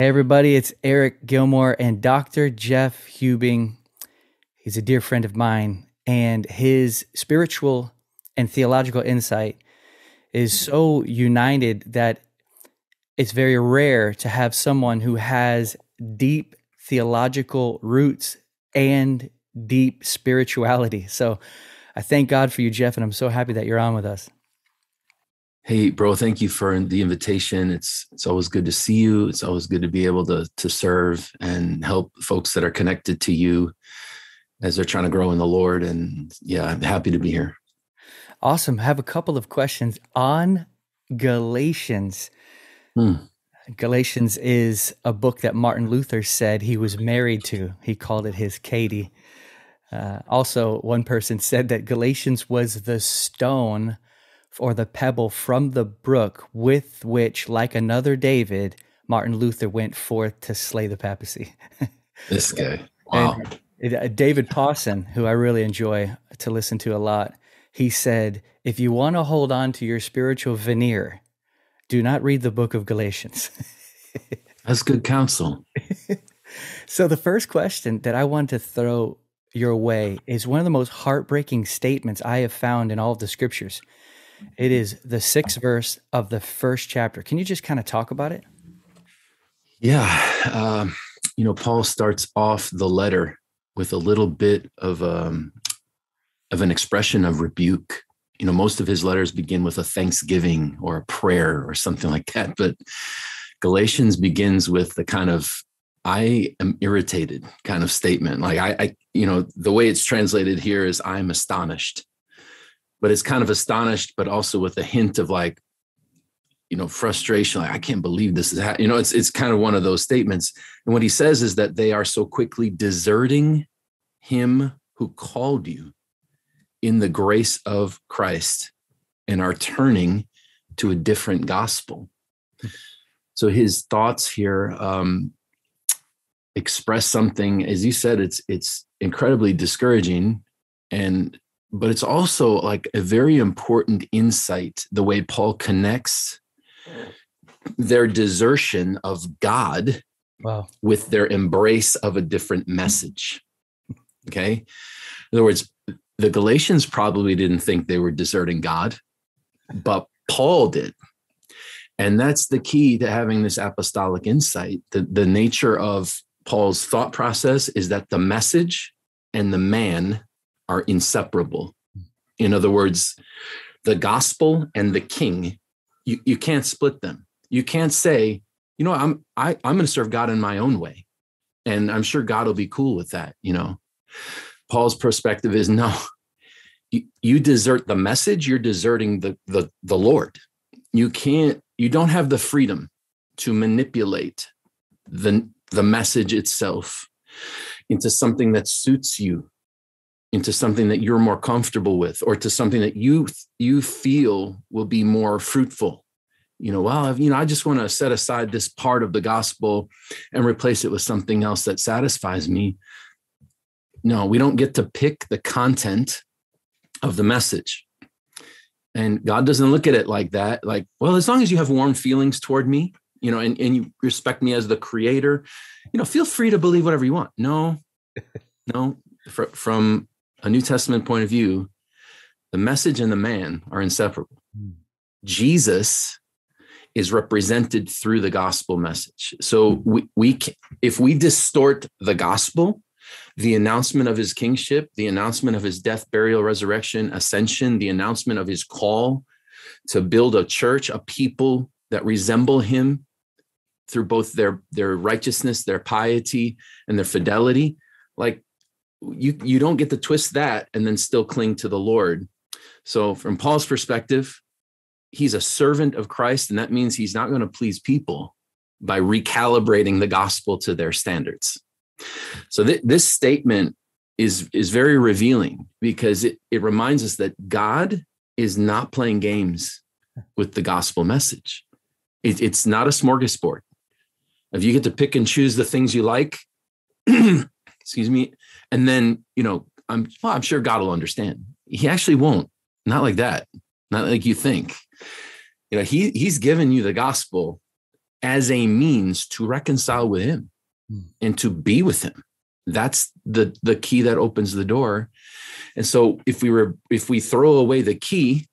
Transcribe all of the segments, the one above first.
Hey everybody, it's Eric Gilmore and Dr. Jeff Hubing. He's a dear friend of mine, and his spiritual and theological insight is so united that it's very rare to have someone who has deep theological roots and deep spirituality. So I thank God for you, Jeff, and I'm so happy that you're on with us. Hey, bro, thank you for the invitation. It's it's always good to see you. It's always good to be able to to serve and help folks that are connected to you as they're trying to grow in the Lord. And yeah, I'm happy to be here. Awesome. I have a couple of questions on Galatians. Hmm. Galatians is a book that Martin Luther said he was married to. He called it his Katie. Uh, also, one person said that Galatians was the stone or the pebble from the brook with which, like another David, Martin Luther went forth to slay the papacy. this guy. Wow. And, uh, David Pawson, who I really enjoy to listen to a lot, he said, if you want to hold on to your spiritual veneer, do not read the book of Galatians. That's good counsel. so, the first question that I want to throw your way is one of the most heartbreaking statements I have found in all of the scriptures. It is the sixth verse of the first chapter. Can you just kind of talk about it? Yeah. Um, you know, Paul starts off the letter with a little bit of um, of an expression of rebuke. You know, most of his letters begin with a thanksgiving or a prayer or something like that, but Galatians begins with the kind of I am irritated kind of statement. Like I, I, you know, the way it's translated here is I'm astonished but it's kind of astonished, but also with a hint of like, you know, frustration. Like, I can't believe this is happening. You know, it's it's kind of one of those statements. And what he says is that they are so quickly deserting him who called you in the grace of Christ and are turning to a different gospel. So his thoughts here um, express something, as you said, it's it's incredibly discouraging and but it's also like a very important insight the way Paul connects their desertion of God wow. with their embrace of a different message. Okay. In other words, the Galatians probably didn't think they were deserting God, but Paul did. And that's the key to having this apostolic insight. The, the nature of Paul's thought process is that the message and the man are inseparable. In other words, the gospel and the king, you, you can't split them. You can't say, you know, I'm I, I'm going to serve God in my own way. And I'm sure God will be cool with that, you know. Paul's perspective is no, you, you desert the message, you're deserting the, the the Lord. You can't, you don't have the freedom to manipulate the the message itself into something that suits you into something that you're more comfortable with or to something that you you feel will be more fruitful. You know well you know i just want to set aside this part of the gospel and replace it with something else that satisfies me. No we don't get to pick the content of the message. And god doesn't look at it like that like well as long as you have warm feelings toward me you know and, and you respect me as the creator you know feel free to believe whatever you want. No no from a New Testament point of view, the message and the man are inseparable. Mm. Jesus is represented through the gospel message. So hmm. we, we if we distort the gospel, the announcement of his kingship, the announcement of his death, burial, resurrection, ascension, the announcement of his call to build a church, a people that resemble him through both their their righteousness, their piety, and their fidelity. Like you you don't get to twist that and then still cling to the Lord. So from Paul's perspective, he's a servant of Christ, and that means he's not going to please people by recalibrating the gospel to their standards. So th- this statement is is very revealing because it, it reminds us that God is not playing games with the gospel message. It, it's not a smorgasbord. If you get to pick and choose the things you like, excuse me, and then you know i'm well, i'm sure god will understand. He actually won't. Not like that. Not like you think. You know he he's given you the gospel as a means to reconcile with him mm. and to be with him. That's the the key that opens the door. And so if we were if we throw away the key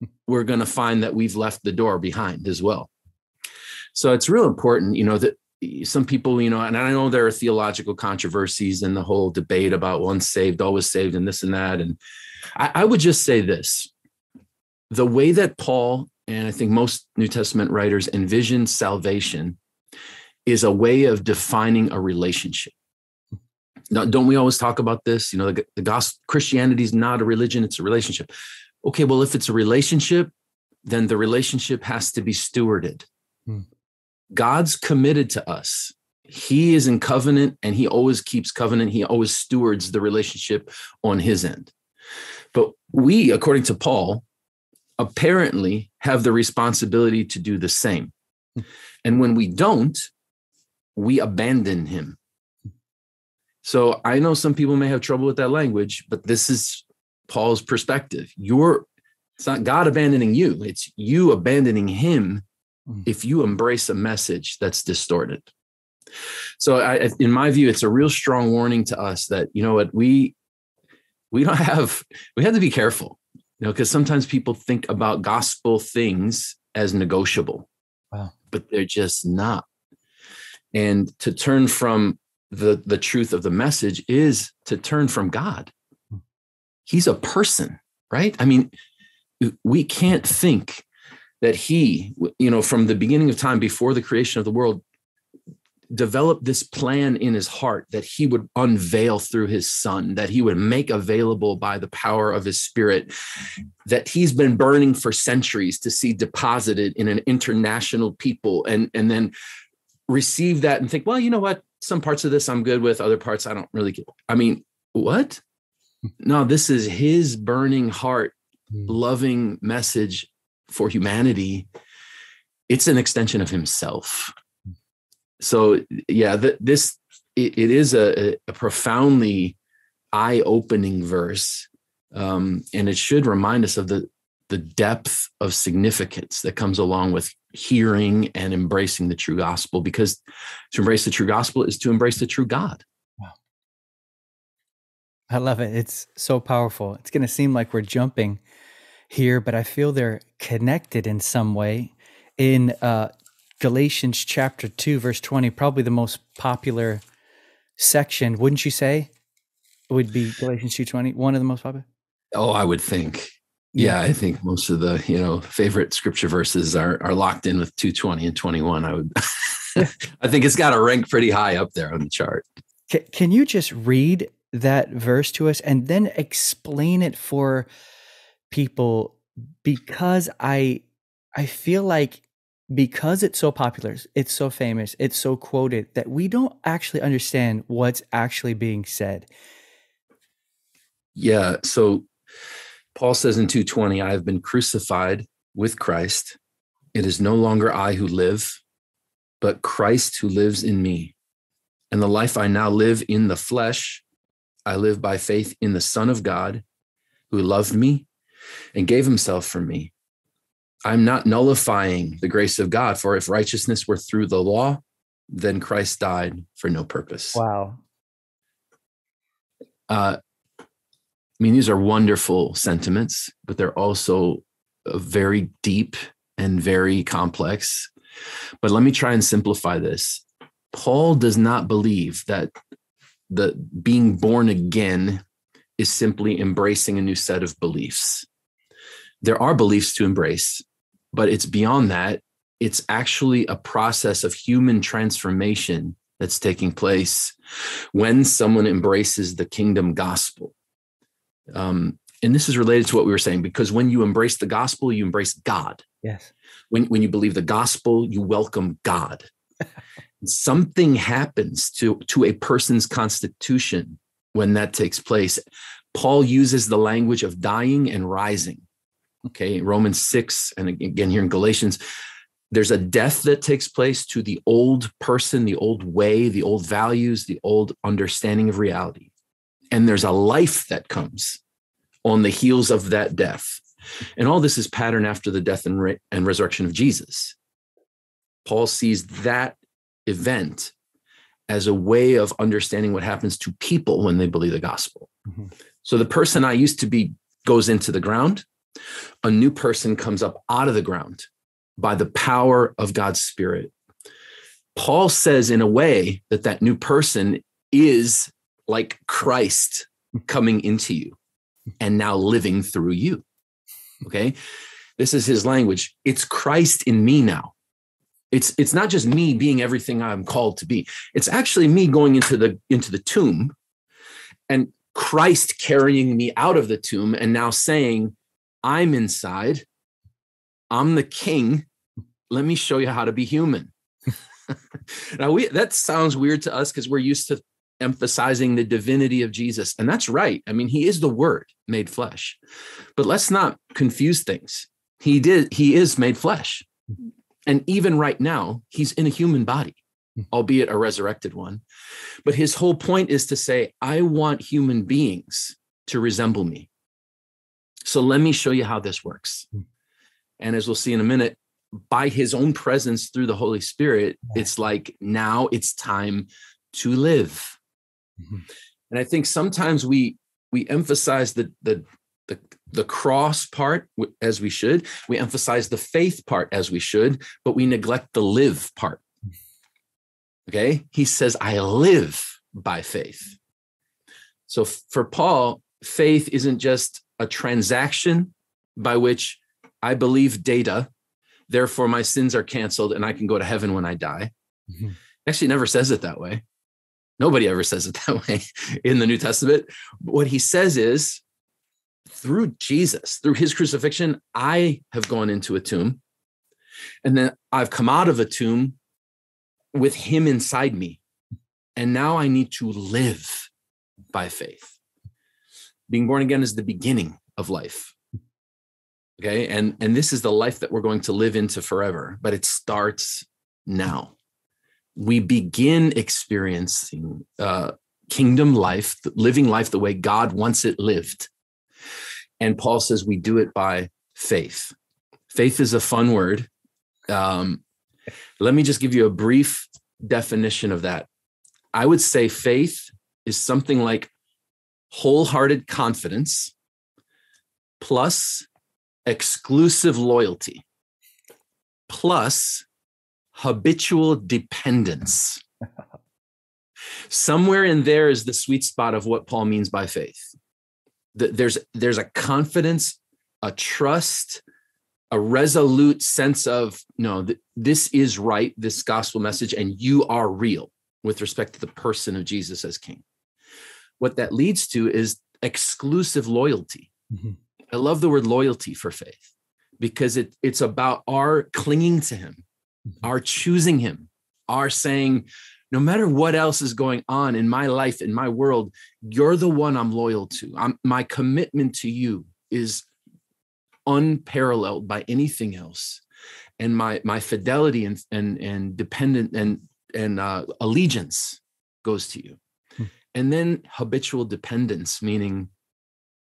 we're going to find that we've left the door behind as well. So it's real important you know that some people you know and i know there are theological controversies and the whole debate about once saved always saved and this and that and I, I would just say this the way that paul and i think most new testament writers envision salvation is a way of defining a relationship now, don't we always talk about this? You know, the, the gospel Christianity is not a religion; it's a relationship. Okay, well, if it's a relationship, then the relationship has to be stewarded. Hmm. God's committed to us. He is in covenant, and He always keeps covenant. He always stewards the relationship on His end. But we, according to Paul, apparently have the responsibility to do the same. And when we don't, we abandon Him so I know some people may have trouble with that language, but this is Paul's perspective. You're it's not God abandoning you, it's you abandoning him. Mm. if you embrace a message that's distorted. So I, in my view, it's a real strong warning to us that, you know what, we we don't have we have to be careful, you know, because sometimes people think about gospel things as negotiable. Wow. But they're just not. And to turn from the the truth of the message is to turn from God. Hmm. He's a person, right? I mean, we can't think that he, you know, from the beginning of time before the creation of the world developed this plan in his heart that he would unveil through his son that he would make available by the power of his spirit that he's been burning for centuries to see deposited in an international people and and then receive that and think well you know what some parts of this I'm good with, other parts I don't really get. I mean, what? No, this is his burning heart, mm. loving message for humanity. It's an extension of himself. So, yeah, th- this it, it is a, a profoundly eye-opening verse, um, and it should remind us of the the depth of significance that comes along with hearing and embracing the true gospel because to embrace the true gospel is to embrace the true God. Wow. I love it. It's so powerful. It's going to seem like we're jumping here, but I feel they're connected in some way. In uh, Galatians chapter 2, verse 20, probably the most popular section, wouldn't you say? Would be Galatians 2:20, one of the most popular? Oh, I would think yeah, I think most of the you know favorite scripture verses are are locked in with 220 and 21. I would, I think it's got to rank pretty high up there on the chart. Can, can you just read that verse to us and then explain it for people? Because I I feel like because it's so popular, it's so famous, it's so quoted that we don't actually understand what's actually being said. Yeah. So Paul says in 220, I have been crucified with Christ. It is no longer I who live, but Christ who lives in me. And the life I now live in the flesh, I live by faith in the Son of God who loved me and gave himself for me. I'm not nullifying the grace of God, for if righteousness were through the law, then Christ died for no purpose. Wow. Uh, I mean, these are wonderful sentiments, but they're also very deep and very complex. But let me try and simplify this. Paul does not believe that the being born again is simply embracing a new set of beliefs. There are beliefs to embrace, but it's beyond that. It's actually a process of human transformation that's taking place when someone embraces the kingdom gospel. Um, and this is related to what we were saying because when you embrace the gospel, you embrace God. Yes. When when you believe the gospel, you welcome God. Something happens to to a person's constitution when that takes place. Paul uses the language of dying and rising. Okay, Romans 6 and again here in Galatians there's a death that takes place to the old person, the old way, the old values, the old understanding of reality and there's a life that comes on the heels of that death. And all this is patterned after the death and, re- and resurrection of Jesus. Paul sees that event as a way of understanding what happens to people when they believe the gospel. Mm-hmm. So the person I used to be goes into the ground, a new person comes up out of the ground by the power of God's Spirit. Paul says, in a way, that that new person is like Christ coming into you and now living through you. Okay. This is his language. It's Christ in me now. It's it's not just me being everything I'm called to be. It's actually me going into the into the tomb and Christ carrying me out of the tomb and now saying, I'm inside. I'm the king. Let me show you how to be human. now we that sounds weird to us because we're used to emphasizing the divinity of Jesus. And that's right. I mean, he is the word made flesh. But let's not confuse things. He did, he is made flesh. And even right now, he's in a human body, hmm. albeit a resurrected one. But his whole point is to say, I want human beings to resemble me. So let me show you how this works. And as we'll see in a minute, by his own presence through the Holy Spirit, it's like now it's time to live. Mm-hmm. And I think sometimes we we emphasize the the the, the cross part as we should. We emphasize the faith part as we should, but we neglect the live part. Okay? He says, I live by faith. So for Paul, faith isn't just a transaction by which I believe data, therefore my sins are canceled and I can go to heaven when I die. Mm-hmm. Actually, never says it that way. Nobody ever says it that way in the New Testament. What he says is, through Jesus, through his crucifixion, I have gone into a tomb. And then I've come out of a tomb with him inside me. And now I need to live by faith. Being born again is the beginning of life. Okay. And, and this is the life that we're going to live into forever, but it starts now we begin experiencing uh, kingdom life, living life the way God wants it lived. And Paul says we do it by faith. Faith is a fun word. Um, let me just give you a brief definition of that. I would say faith is something like wholehearted confidence plus exclusive loyalty plus habitual dependence. Somewhere in there is the sweet spot of what Paul means by faith. There's, there's a confidence, a trust, a resolute sense of, no, this is right, this gospel message, and you are real with respect to the person of Jesus as king. What that leads to is exclusive loyalty. Mm-hmm. I love the word loyalty for faith because it, it's about our clinging to him our choosing him, our saying, no matter what else is going on in my life, in my world, you're the one I'm loyal to. I'm, my commitment to you is unparalleled by anything else. And my my fidelity and and and dependent and and uh, allegiance goes to you. And then habitual dependence, meaning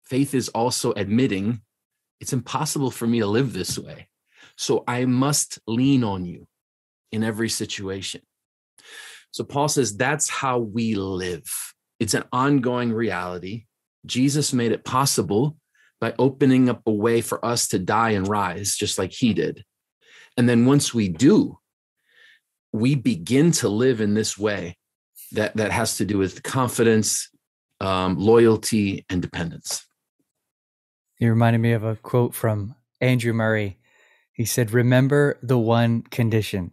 faith is also admitting it's impossible for me to live this way. So I must lean on you in every situation. So Paul says that's how we live. It's an ongoing reality. Jesus made it possible by opening up a way for us to die and rise, just like he did. And then once we do, we begin to live in this way that, that has to do with confidence, um, loyalty, and dependence. You reminded me of a quote from Andrew Murray he said, Remember the one condition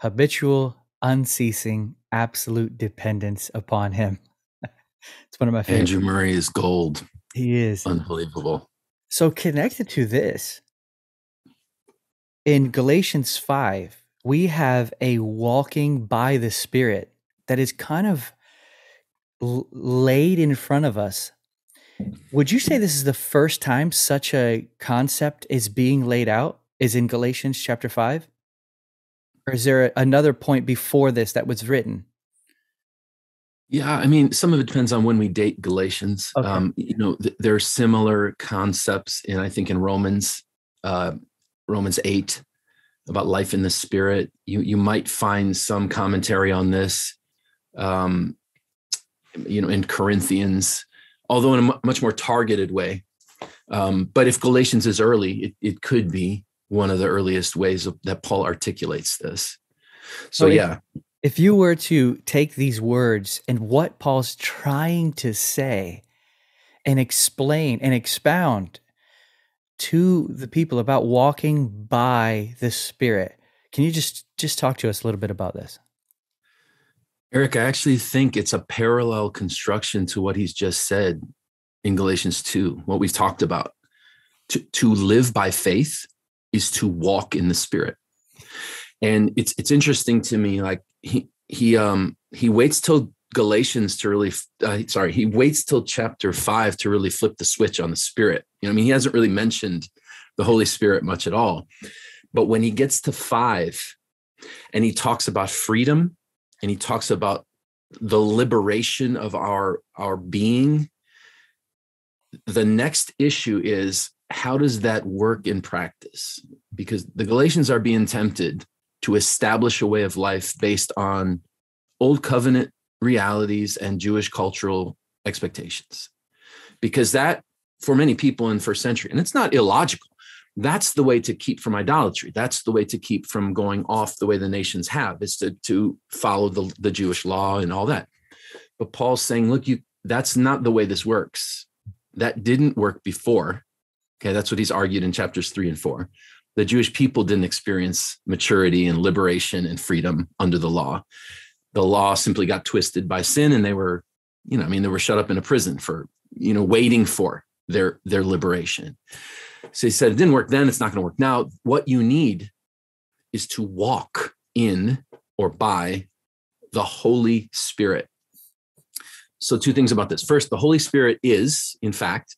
habitual, unceasing, absolute dependence upon him. it's one of my favorite. Andrew Murray is gold. He is. Unbelievable. So, connected to this, in Galatians 5, we have a walking by the Spirit that is kind of l- laid in front of us. Would you say this is the first time such a concept is being laid out? is in Galatians chapter 5? Or is there another point before this that was written? Yeah, I mean, some of it depends on when we date Galatians. Okay. Um, you know, th- there are similar concepts, and I think in Romans, uh, Romans eight, about life in the spirit. You you might find some commentary on this, um, you know, in Corinthians, although in a much more targeted way. Um, but if Galatians is early, it, it could be one of the earliest ways of, that Paul articulates this. So, yeah. If you were to take these words and what Paul's trying to say and explain and expound to the people about walking by the Spirit, can you just just talk to us a little bit about this? Eric, I actually think it's a parallel construction to what he's just said in Galatians 2, what we've talked about. To, to live by faith is to walk in the spirit. And it's it's interesting to me, like he he um he waits till Galatians to really uh, sorry, he waits till chapter five to really flip the switch on the spirit. You know, I mean, he hasn't really mentioned the Holy Spirit much at all. But when he gets to five and he talks about freedom and he talks about the liberation of our our being the next issue is how does that work in practice? Because the Galatians are being tempted to establish a way of life based on old covenant realities and Jewish cultural expectations. Because that, for many people in first century, and it's not illogical, that's the way to keep from idolatry. That's the way to keep from going off the way the nations have, is to, to follow the, the Jewish law and all that. But Paul's saying, look, you that's not the way this works that didn't work before. Okay, that's what he's argued in chapters three and four. The Jewish people didn't experience maturity and liberation and freedom under the law. The law simply got twisted by sin, and they were, you know, I mean, they were shut up in a prison for, you know, waiting for their their liberation. So he said it didn't work then, it's not going to work now. What you need is to walk in or by the Holy Spirit. So, two things about this. First, the Holy Spirit is, in fact,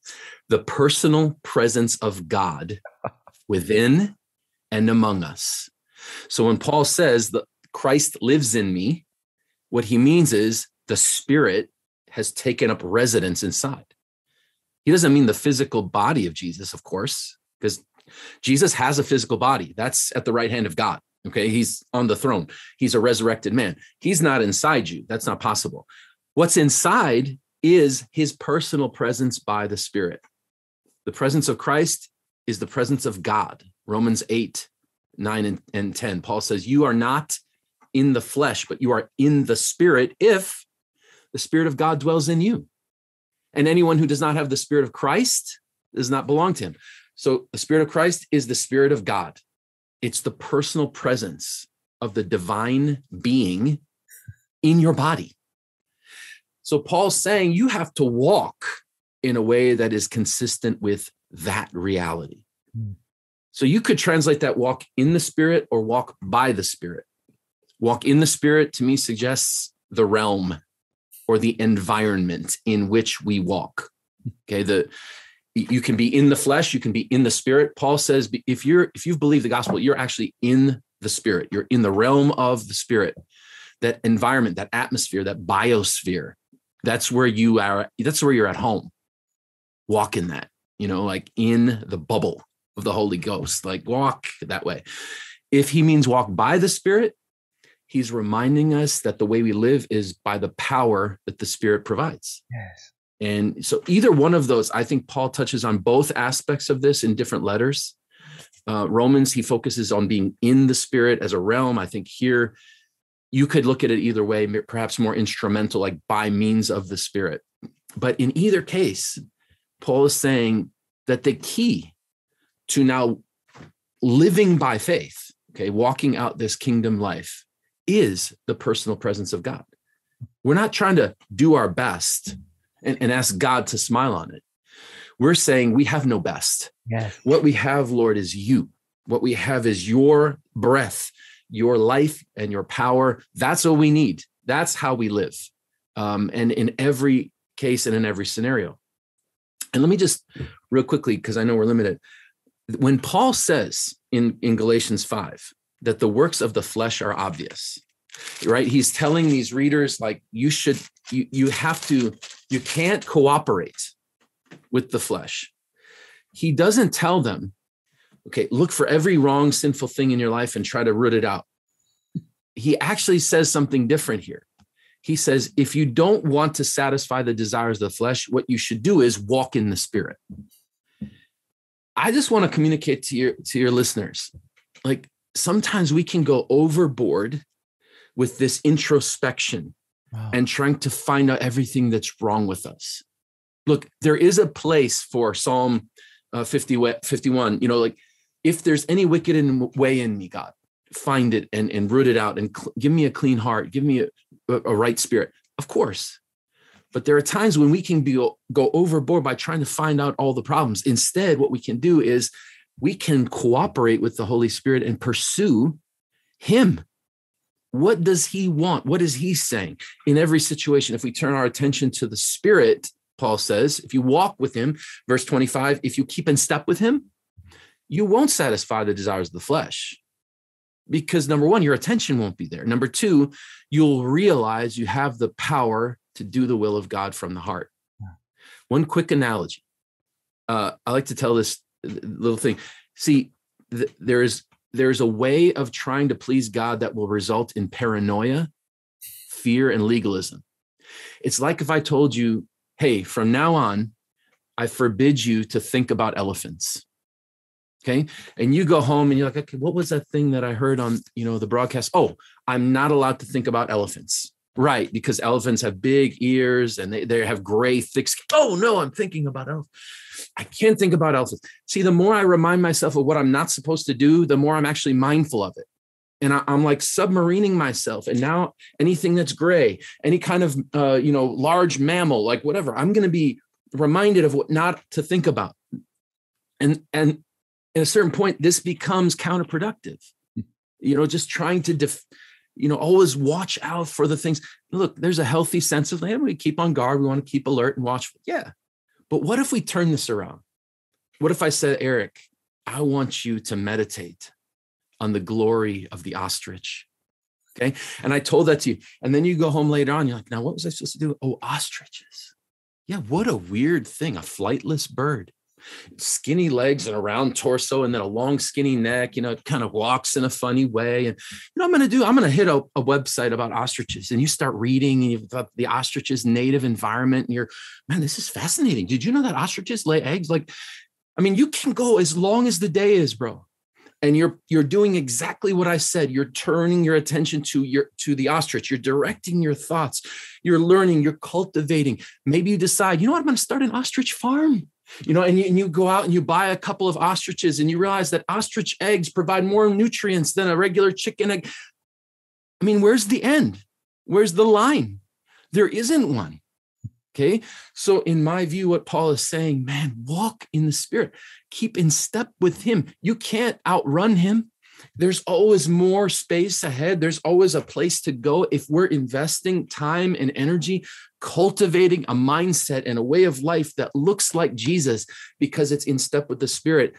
the personal presence of God within and among us. So, when Paul says that Christ lives in me, what he means is the Spirit has taken up residence inside. He doesn't mean the physical body of Jesus, of course, because Jesus has a physical body. That's at the right hand of God. Okay. He's on the throne. He's a resurrected man. He's not inside you. That's not possible. What's inside is his personal presence by the Spirit. The presence of Christ is the presence of God. Romans 8, 9, and, 10. Paul says, You are not in the flesh, but you are in the Spirit if the Spirit of God dwells in you. And anyone who does not have the Spirit of Christ does not belong to him. So the Spirit of Christ is the Spirit of God, it's the personal presence of the divine being in your body. So Paul's saying you have to walk in a way that is consistent with that reality. Mm. So you could translate that walk in the spirit or walk by the spirit. Walk in the spirit to me suggests the realm or the environment in which we walk. Okay, the you can be in the flesh, you can be in the spirit. Paul says if you're if you've believed the gospel, you're actually in the spirit. You're in the realm of the spirit. That environment, that atmosphere, that biosphere that's where you are that's where you're at home walk in that you know like in the bubble of the holy ghost like walk that way if he means walk by the spirit he's reminding us that the way we live is by the power that the spirit provides. Yes. And so either one of those i think paul touches on both aspects of this in different letters. Uh, romans he focuses on being in the spirit as a realm. I think here you could look at it either way, perhaps more instrumental, like by means of the Spirit. But in either case, Paul is saying that the key to now living by faith, okay, walking out this kingdom life, is the personal presence of God. We're not trying to do our best and, and ask God to smile on it. We're saying we have no best. Yes. What we have, Lord, is you. What we have is your breath, your life and your power. That's what we need. That's how we live. Um, and in every case and in every scenario. And let me just real quickly, because I know we're limited. When Paul says in, in Galatians 5 that the works of the flesh are obvious, right? He's telling these readers, like, you should, you, you have to, you can't cooperate with the flesh. He doesn't tell them Okay, look for every wrong, sinful thing in your life and try to root it out. He actually says something different here. He says, if you don't want to satisfy the desires of the flesh, what you should do is walk in the spirit. I just want to communicate to your to your listeners. Like sometimes we can go overboard with this introspection wow. and trying to find out everything that's wrong with us. Look, there is a place for Psalm uh, 50, 51, you know, like if there's any wicked in, way in me, God, find it and, and root it out and cl- give me a clean heart, give me a, a, right spirit. Of course. But there are times when we can be, go overboard by trying to find out all the problems. Instead, what we can do is we can cooperate with the Holy Spirit and pursue Him. What does He want? What is He saying in every situation? If we turn our attention to the Spirit, Paul says, if you walk with Him, verse 25, if you keep in step with Him, you won't satisfy the desires of the flesh. Because number one, your attention won't be there. Number two, you'll realize you have the power to do the will of God from the heart. One quick analogy. Uh, I like to tell this little thing. See, th- there's there's a way of trying to please God that will result in paranoia, fear, and legalism. It's like if I told you, "Hey, from now on, I forbid you to think about elephants." Okay, and you go home and you're like, "Okay, what was that thing that I heard on you know the broadcast?" Oh, I'm not allowed to think about elephants. Right, because elephants have big ears and they, they have gray, thick skin. Oh no, I'm thinking about elephants. I can't think about elephants. See, the more I remind myself of what I'm not supposed to do, the more I'm actually mindful of it. And I, am like submarining myself. And now anything that's gray, any kind of uh, you know, large mammal, like whatever, I'm gonna be reminded of what not to think about. And and at a certain point, this becomes counterproductive. You know, just trying to def- you know, always watch out for the things. Look, there's a healthy sense of, hey, we keep on guard. We want to keep alert and watch. Yeah. But what if we turn this around? What if I said, Eric, I want you to meditate on the glory of the ostrich? Okay. And I told that to you. And then you go home later on, you're like, now what was I supposed to do? Oh, ostriches. Yeah. What a weird thing, a flightless bird skinny legs and a round torso and then a long skinny neck you know it kind of walks in a funny way. And you know i'm to do i'm to hit a, a, website about ostriches and you start reading and you've got the ostrich's native environment and you're man this is fascinating. Did you know that ostriches lay eggs? Like i mean you can go as long as the day is bro. And you're you're doing exactly what i said. You're turning your attention to your to the ostrich. You're directing your thoughts. You're learning. You're cultivating. Maybe you decide you know what? I'm going to start an ostrich farm you know and you, and you go out and you buy a couple of ostriches and you realize that ostrich eggs provide more nutrients than a regular chicken egg. I mean where's the end? Where's the line? There isn't one. Okay? So in my view what paul is saying man walk in the spirit. Keep in step with him. You can't outrun him. There's always more space ahead. There's always a place to go if we're investing time and energy cultivating a mindset and a way of life that looks like Jesus because it's in step with the Spirit.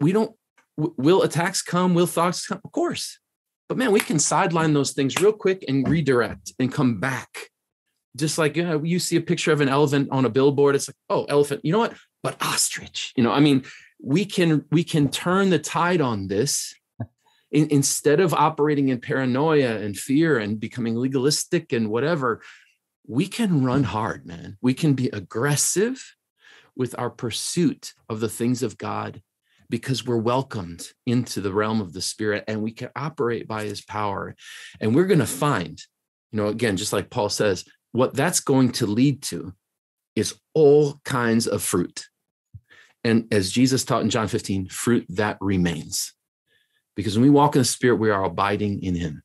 We don't, will attacks come? Will thoughts come? Of course. But man, we can sideline those things real quick and redirect and come back. Just like you, know, you see a picture of an elephant on a billboard, it's like, oh, elephant, you know what? But ostrich, you know, I mean, we can we can turn the tide on this in, instead of operating in paranoia and fear and becoming legalistic and whatever we can run hard man we can be aggressive with our pursuit of the things of god because we're welcomed into the realm of the spirit and we can operate by his power and we're going to find you know again just like paul says what that's going to lead to is all kinds of fruit and as jesus taught in john 15 fruit that remains because when we walk in the spirit, we are abiding in him.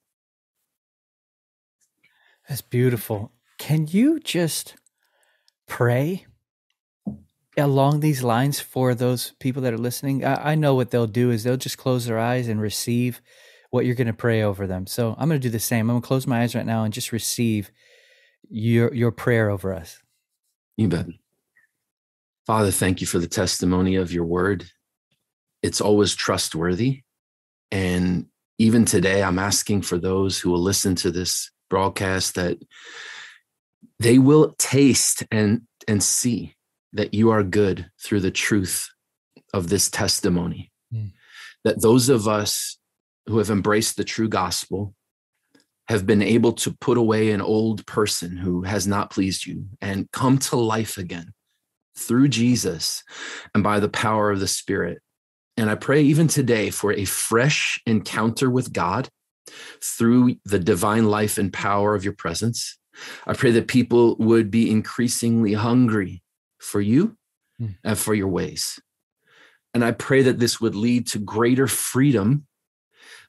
That's beautiful. Can you just pray along these lines for those people that are listening? I, I know what they'll do is they'll just close their eyes and receive what you're going to pray over them. So I'm going to do the same. I'm going to close my eyes right now and just receive your your prayer over us. You bet. Father, thank you for the testimony of your word. It's always trustworthy. And even today, I'm asking for those who will listen to this broadcast that they will taste and, and see that you are good through the truth of this testimony. mm. that those of us who have embraced the true gospel have been able to put away an old person who has not pleased you and come to life again through Jesus and by the power of the Spirit. And I pray even today for a fresh encounter with God through the divine life and power of your presence. I pray that people would be increasingly hungry for you mm. and for your ways. And I pray that this would lead to greater freedom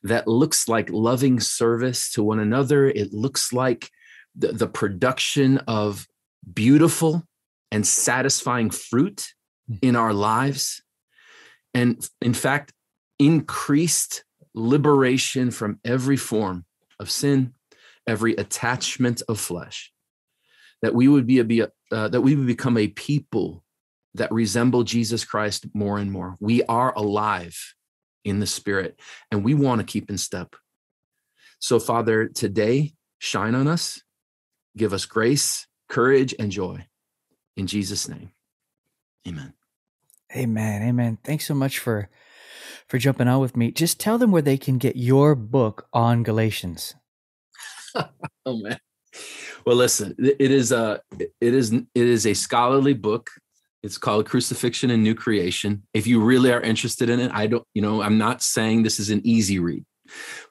that looks like loving service to one another. It looks like the, the production of beautiful and satisfying fruit hmm. in our lives. And in fact, increased liberation from every form of sin, every attachment of flesh. That we would be a, uh, that we would become a people that resemble Jesus Christ more and more. We are alive in the spirit and we want to keep in step. So, Father, today, shine on us, give us grace, courage, and joy. In Jesus' name, amen. Amen. Amen. Thanks so much for for jumping on with me. Just tell them where they can get your book on Galatians. oh man. Well, listen, it is a it is it is a scholarly book it's called Crucifixion and New Creation. If you really are interested in it, I don't, you know, I'm not saying this is an easy read.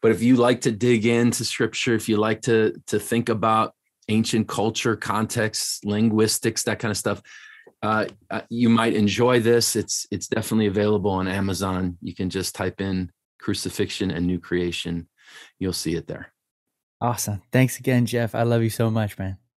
But if you like to dig into scripture, if you like to to think about ancient culture, context, linguistics, that kind of stuff, uh, uh, you might enjoy this. It's it's definitely available on Amazon. You can just type in crucifixion and new creation. You'll see it there. Awesome. Thanks again, Jeff. I love you so much, man.